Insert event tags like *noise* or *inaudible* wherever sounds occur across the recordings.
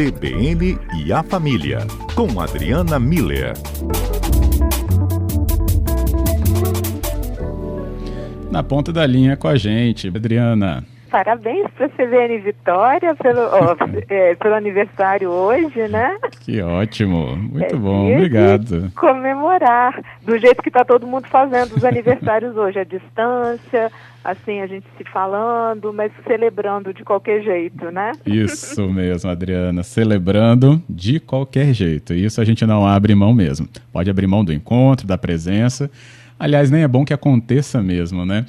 CBN e a Família, com Adriana Miller. Na ponta da linha com a gente, Adriana. Parabéns para a CBN Vitória pelo, oh, *laughs* é, pelo aniversário hoje, né? Que ótimo, muito é, bom, obrigado. Comemorar do jeito que está todo mundo fazendo os aniversários *laughs* hoje, à distância, assim, a gente se falando, mas celebrando de qualquer jeito, né? Isso mesmo, Adriana, celebrando de qualquer jeito. Isso a gente não abre mão mesmo. Pode abrir mão do encontro, da presença. Aliás, nem é bom que aconteça mesmo, né?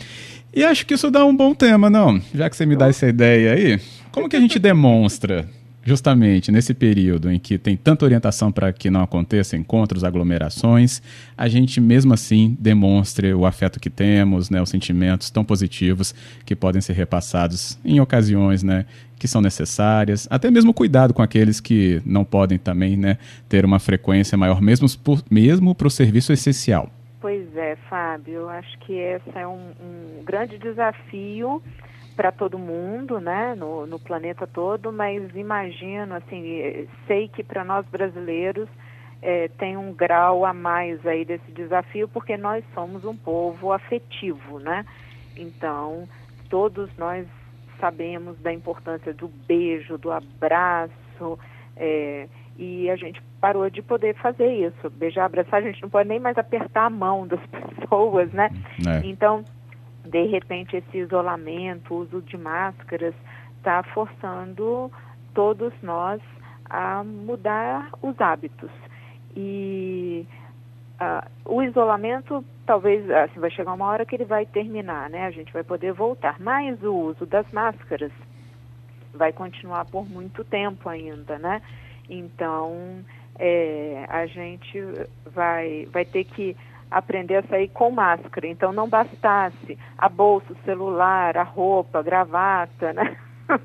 E acho que isso dá um bom tema, não? Já que você me dá essa ideia aí, como que a gente demonstra, justamente nesse período em que tem tanta orientação para que não aconteça encontros, aglomerações, a gente mesmo assim demonstre o afeto que temos, né, os sentimentos tão positivos que podem ser repassados em ocasiões, né, que são necessárias, até mesmo cuidado com aqueles que não podem também, né, ter uma frequência maior, mesmo para o serviço essencial. Pois é, Fábio, eu acho que esse é um, um grande desafio para todo mundo, né, no, no, planeta todo, mas imagino, assim, sei que para nós brasileiros é, tem um grau a mais aí desse desafio, porque nós somos um povo afetivo, né? Então, todos nós sabemos da importância do beijo, do abraço, é, e a gente parou de poder fazer isso, beijar, abraçar, a gente não pode nem mais apertar a mão das *laughs* pessoas, né? É. Então, de repente, esse isolamento, o uso de máscaras, está forçando todos nós a mudar os hábitos. E uh, o isolamento, talvez, assim, vai chegar uma hora que ele vai terminar, né? A gente vai poder voltar. Mas o uso das máscaras vai continuar por muito tempo ainda, né? Então, é, a gente vai, vai ter que aprender a sair com máscara. Então, não bastasse a bolsa, o celular, a roupa, a gravata, né? *laughs*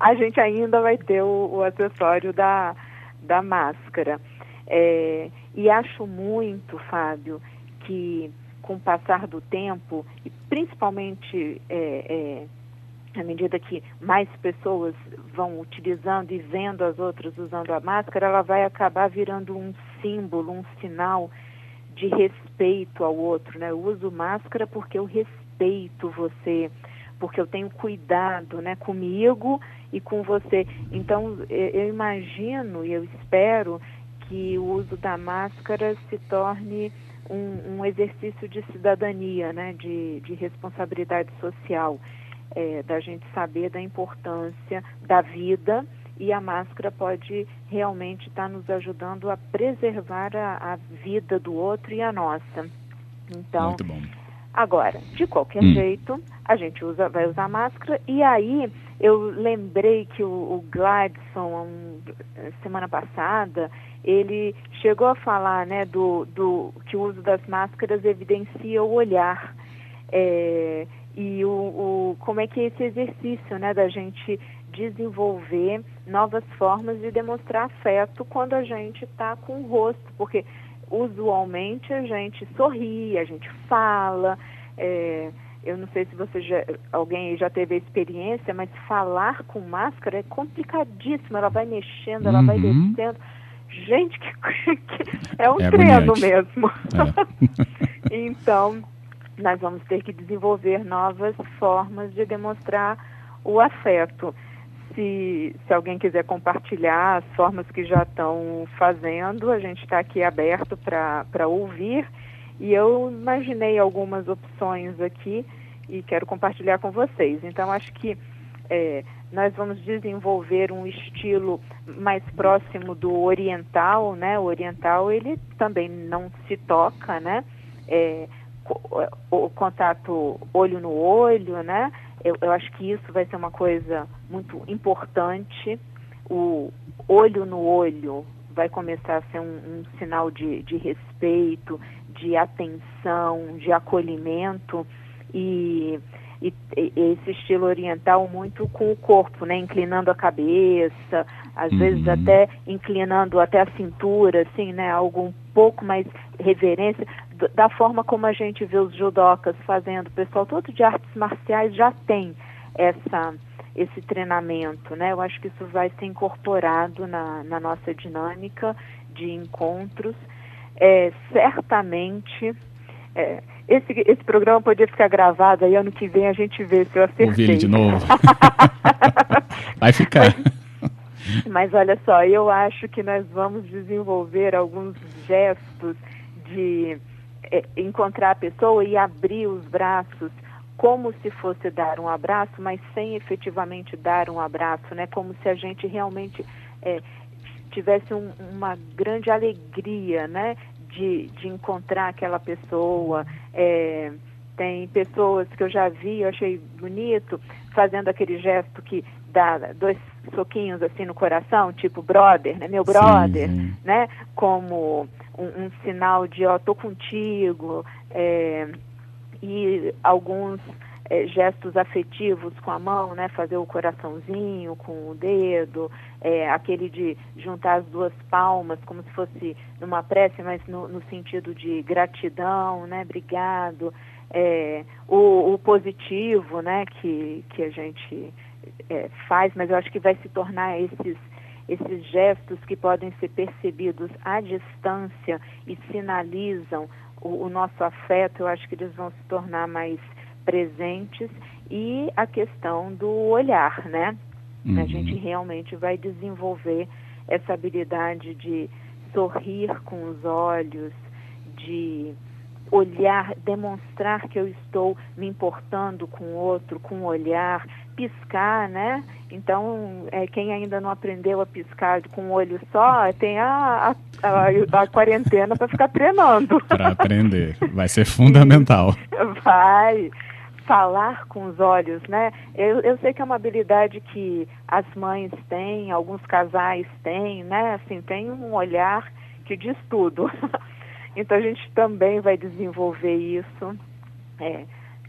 a gente ainda vai ter o, o acessório da, da máscara. É, e acho muito, Fábio, que com o passar do tempo, e principalmente é, é, à medida que mais pessoas vão utilizando e vendo as outras usando a máscara, ela vai acabar virando um símbolo, um sinal de respeito ao outro, né? Eu uso máscara porque eu respeito você, porque eu tenho cuidado, né, comigo e com você. Então, eu imagino e eu espero que o uso da máscara se torne um, um exercício de cidadania, né, de, de responsabilidade social é, da gente saber da importância da vida e a máscara pode realmente estar tá nos ajudando a preservar a, a, vida do outro e a nossa. Então, Muito bom. agora, de qualquer hum. jeito, a gente usa, vai usar máscara e aí eu lembrei que o, o Gladson, um, semana passada, ele chegou a falar né, do, do que o uso das máscaras evidencia o olhar. É, e o, o, como é que é esse exercício né, da gente desenvolver novas formas de demonstrar afeto quando a gente está com o rosto, porque usualmente a gente sorri, a gente fala. É, eu não sei se você já, alguém já teve a experiência, mas falar com máscara é complicadíssimo. Ela vai mexendo, ela uhum. vai descendo. Gente, *laughs* que, que é um é treino mesmo. É. *laughs* então, nós vamos ter que desenvolver novas formas de demonstrar o afeto. Se, se alguém quiser compartilhar as formas que já estão fazendo, a gente está aqui aberto para ouvir. E eu imaginei algumas opções aqui e quero compartilhar com vocês. Então, acho que é, nós vamos desenvolver um estilo mais próximo do oriental, né? O oriental, ele também não se toca, né? É, o contato olho no olho, né? Eu, eu, acho que isso vai ser uma coisa muito importante. O olho no olho vai começar a ser um, um sinal de, de respeito, de atenção, de acolhimento e, e, e, esse estilo oriental muito com o corpo, né? Inclinando a cabeça, às uhum. vezes até inclinando até a cintura, assim, né? Algo um pouco mais reverência da forma como a gente vê os judocas fazendo, o pessoal todo de artes marciais já tem essa esse treinamento, né? Eu acho que isso vai ser incorporado na, na nossa dinâmica de encontros. É, certamente, é, esse, esse programa podia ficar gravado aí ano que vem a gente vê se eu acertei. Ouvir ele de novo. *laughs* vai ficar. Mas, mas olha só, eu acho que nós vamos desenvolver alguns gestos de é, encontrar a pessoa e abrir os braços como se fosse dar um abraço, mas sem efetivamente dar um abraço, né? Como se a gente realmente é, tivesse um, uma grande alegria, né? De, de encontrar aquela pessoa. É, tem pessoas que eu já vi, eu achei bonito, fazendo aquele gesto que dá dois soquinhos assim no coração, tipo brother, né? Meu brother, sim, né? Como um, um, sinal de ó, tô contigo. É, e alguns é, gestos afetivos com a mão, né? Fazer o coraçãozinho com o dedo, é, aquele de juntar as duas palmas como se fosse numa prece, mas no, no sentido de gratidão, né? Obrigado. É, o, o, positivo, né? Que, que a gente é, faz, mas eu acho que vai se tornar esses esses gestos que podem ser percebidos à distância e sinalizam o, o nosso afeto, eu acho que eles vão se tornar mais presentes e a questão do olhar, né? Uhum. A gente realmente vai desenvolver essa habilidade de sorrir com os olhos, de olhar, demonstrar que eu estou me importando com o outro, com o olhar, piscar, né? Então, é, quem ainda não aprendeu a piscar com o olho só, tem a, a, a, a quarentena para ficar treinando. *laughs* Para aprender. Vai ser fundamental. Vai. Falar com os olhos, né? Eu, eu sei que é uma habilidade que as mães têm, alguns casais têm, né? Assim, tem um olhar que diz tudo. *laughs* então, a gente também vai desenvolver isso. É,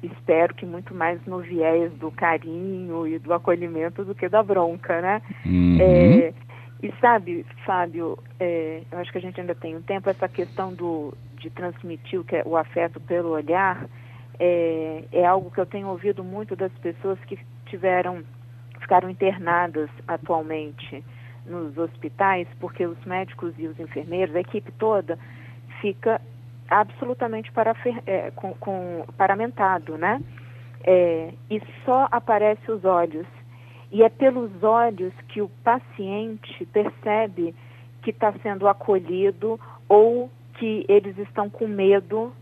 espero que muito mais no viés do carinho e do acolhimento do que da bronca, né? Uhum. É, e sabe, Fábio, é, eu acho que a gente ainda tem um tempo, essa questão do, de transmitir o, que é, o afeto pelo olhar é, é algo que eu tenho ouvido muito das pessoas que tiveram, ficaram internadas atualmente nos hospitais, porque os médicos e os enfermeiros, a equipe toda, fica absolutamente parafer, é, com, com, paramentado, né? É, e só aparece os olhos. E é pelos olhos que o paciente percebe que está sendo acolhido ou que eles estão com medo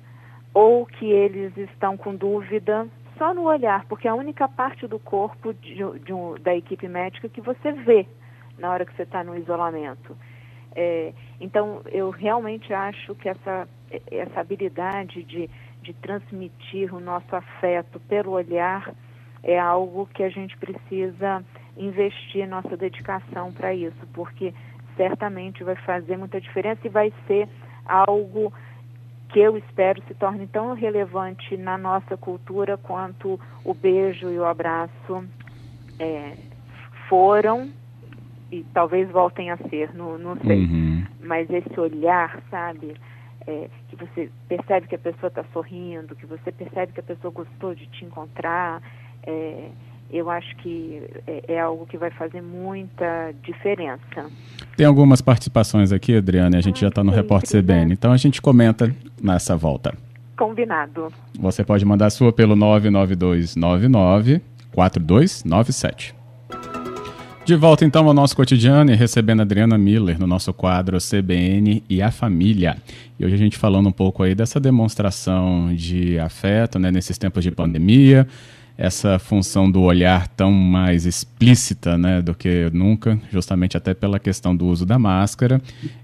ou que eles estão com dúvida, só no olhar, porque é a única parte do corpo de, de um, da equipe médica que você vê na hora que você está no isolamento. É, então, eu realmente acho que essa, essa habilidade de, de transmitir o nosso afeto pelo olhar é algo que a gente precisa investir nossa dedicação para isso, porque certamente vai fazer muita diferença e vai ser algo que eu espero se torne tão relevante na nossa cultura quanto o beijo e o abraço é, foram e talvez voltem a ser, não, não sei. Uhum. Mas esse olhar, sabe? É, que você percebe que a pessoa está sorrindo, que você percebe que a pessoa gostou de te encontrar. É, eu acho que é, é, algo que vai fazer muita diferença. Tem algumas participações aqui, Adriana, e a gente ah, já está no Repórter CBN, então a gente comenta nessa volta. Combinado. Você pode mandar a sua pelo 99299 4297. De volta então ao nosso cotidiano e recebendo a Adriana Miller no nosso quadro CBN e a Família. E hoje a gente falando um pouco aí dessa demonstração de afeto né, nesses tempos de pandemia, essa função do olhar tão mais explícita né, do que nunca, justamente até pela questão do uso da máscara,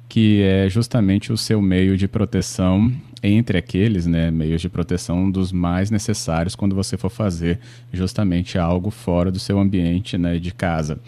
que é justamente o seu meio de proteção entre aqueles né, meios de proteção dos mais necessários quando você for fazer justamente algo fora do seu ambiente né, de casa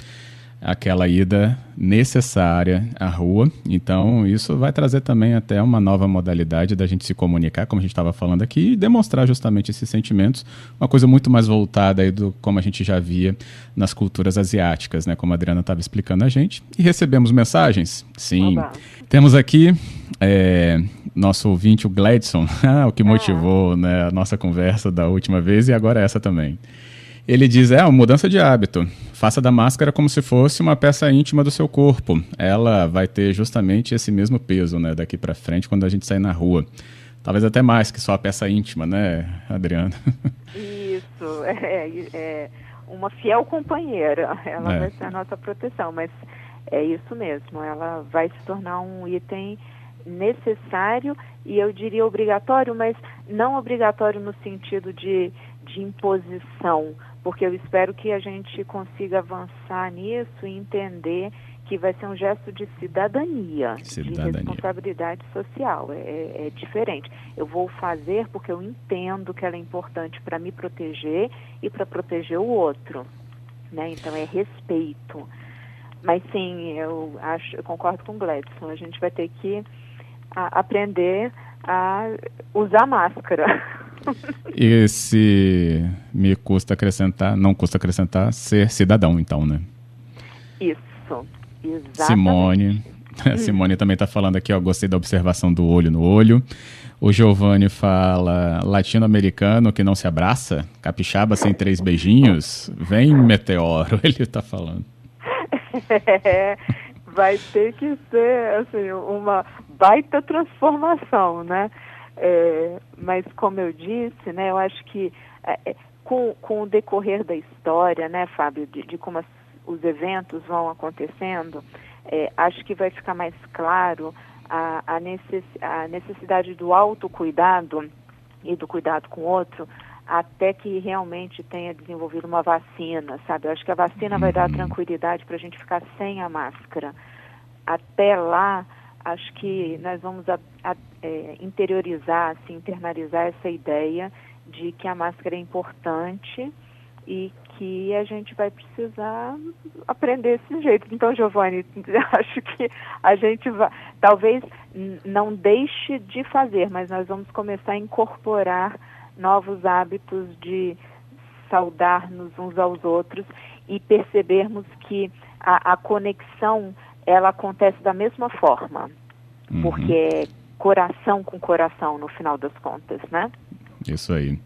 aquela ida necessária à rua. Então, isso vai trazer também até uma nova modalidade da gente se comunicar, como a gente estava falando aqui, e demonstrar justamente esses sentimentos, uma coisa muito mais voltada aí do como a gente já via nas culturas asiáticas, né? Como a Adriana estava explicando a gente. E recebemos mensagens? Sim. Oba. Temos aqui é, nosso ouvinte, o Gladson, *laughs* o que ah. motivou né, a nossa conversa da última vez e agora essa também. Ele diz: é uma mudança de hábito. Faça da máscara como se fosse uma peça íntima do seu corpo. Ela vai ter justamente esse mesmo peso, né, daqui para frente quando a gente sair na rua. Talvez até mais que só a peça íntima, né, Adriana? Isso, é, é uma fiel companheira. Ela é. vai ser a nossa proteção, mas é isso mesmo. Ela vai se tornar um item necessário e eu diria obrigatório, mas não obrigatório no sentido de, de imposição, porque eu espero que a gente consiga avançar nisso e entender que vai ser um gesto de cidadania, cidadania. de responsabilidade social. É, é, é, diferente. Eu vou fazer porque eu entendo que ela é importante para me proteger e para proteger o outro. Né? Então é respeito. Mas sim, eu acho, eu concordo com o Gladson. A gente vai ter que a, aprender a usar máscara. *laughs* E se me custa acrescentar, não custa acrescentar, ser cidadão, então, né? Isso, exatamente. Simone. A Simone também está falando aqui, ó, gostei da observação do olho no olho. O Giovanni fala latino-americano que não se abraça, capixaba sem três beijinhos, vem meteoro, *laughs* ele está falando. É, *laughs* vai ter que ser assim, uma baita transformação, né? É, mas como eu disse, né, eu acho que é, é, com, com o decorrer da história, né, Fábio, de, de como as, os eventos vão acontecendo, é, acho que vai ficar mais claro a, a, necess, a necessidade do autocuidado e do cuidado com o outro até que realmente tenha desenvolvido uma vacina, sabe? Eu acho que a vacina vai dar uhum. tranquilidade para a gente ficar sem a máscara. Até lá, acho que nós vamos a, a, é, interiorizar, assim, internalizar essa ideia de que a máscara é importante e que a gente vai precisar aprender esse jeito. Então, Giovanni, *laughs* acho que a gente vai, talvez não deixe de fazer, mas nós vamos começar a incorporar novos hábitos de saudar-nos uns aos outros e percebermos que a, a conexão ela acontece da mesma forma, uhum. porque é coração com coração no final das contas, né? Isso aí.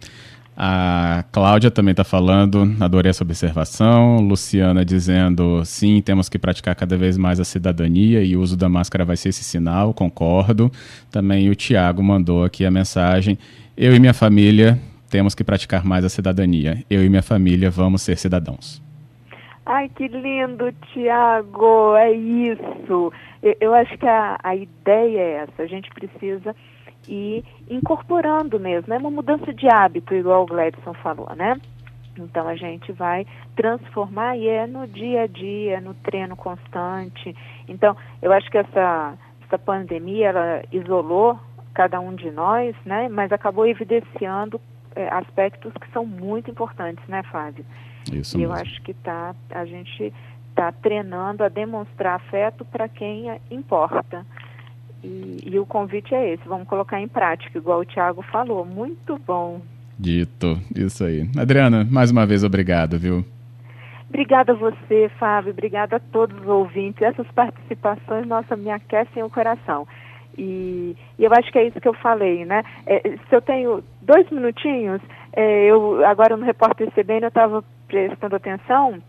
A Cláudia também está falando, adorei essa observação. Luciana dizendo, sim, temos que praticar cada vez mais a cidadania e o uso da máscara vai ser esse sinal, concordo. Também o Tiago mandou aqui a mensagem, eu e minha família temos que praticar mais a cidadania. Eu e minha família vamos ser cidadãos. Ai, que lindo, Tiago, é isso. Eu, eu acho que a, a ideia é essa, a gente precisa ir incorporando mesmo, é uma mudança de hábito, igual o Gladson falou, né? Então a gente vai transformar e é no dia a dia, no treino constante. Então, eu acho que essa, essa pandemia ela isolou cada um de nós, né? Mas acabou evidenciando é, aspectos que são muito importantes, né, Fábio? Isso e mesmo. eu acho que tá, a gente está treinando a demonstrar afeto para quem importa. E, e, o convite é esse, vamos colocar em prática, igual o Tiago falou. Muito bom. Dito, isso aí. Adriana, mais uma vez obrigado, viu? Obrigada a você, Fábio. Obrigada a todos os ouvintes. Essas participações, nossa, me aquecem o coração. E, e, eu acho que é isso que eu falei, né? É, se eu tenho dois minutinhos, é, eu agora no Repórter CBN eu estava prestando atenção,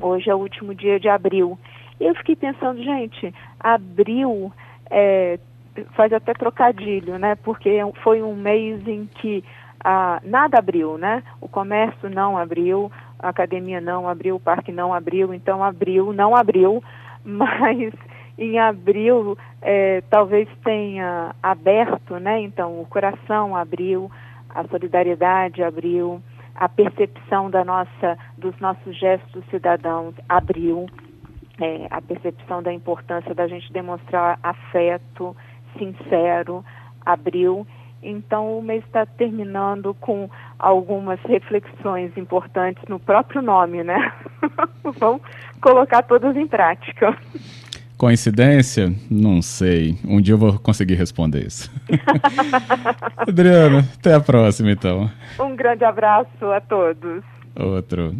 hoje é o último dia de abril. E eu fiquei pensando, gente, abril é, faz até trocadilho, né? Porque foi um mês em que ah, nada abriu, né? O comércio não abriu, a academia não abriu, o parque não abriu, então abriu, não abriu, *laughs* mas em abril é, talvez tenha aberto, né? Então o coração abriu, a solidariedade abriu, a percepção da nossa, dos nossos gestos cidadãos abriu, é, a percepção da importância da gente demonstrar afeto sincero abriu. Então o mês está terminando com algumas reflexões importantes no próprio nome, né? *laughs* Vamos colocar todas em prática. Coincidência? Não sei. Um dia eu vou conseguir responder isso. *laughs* Adriana, até a próxima então. Um grande abraço a todos. Outro.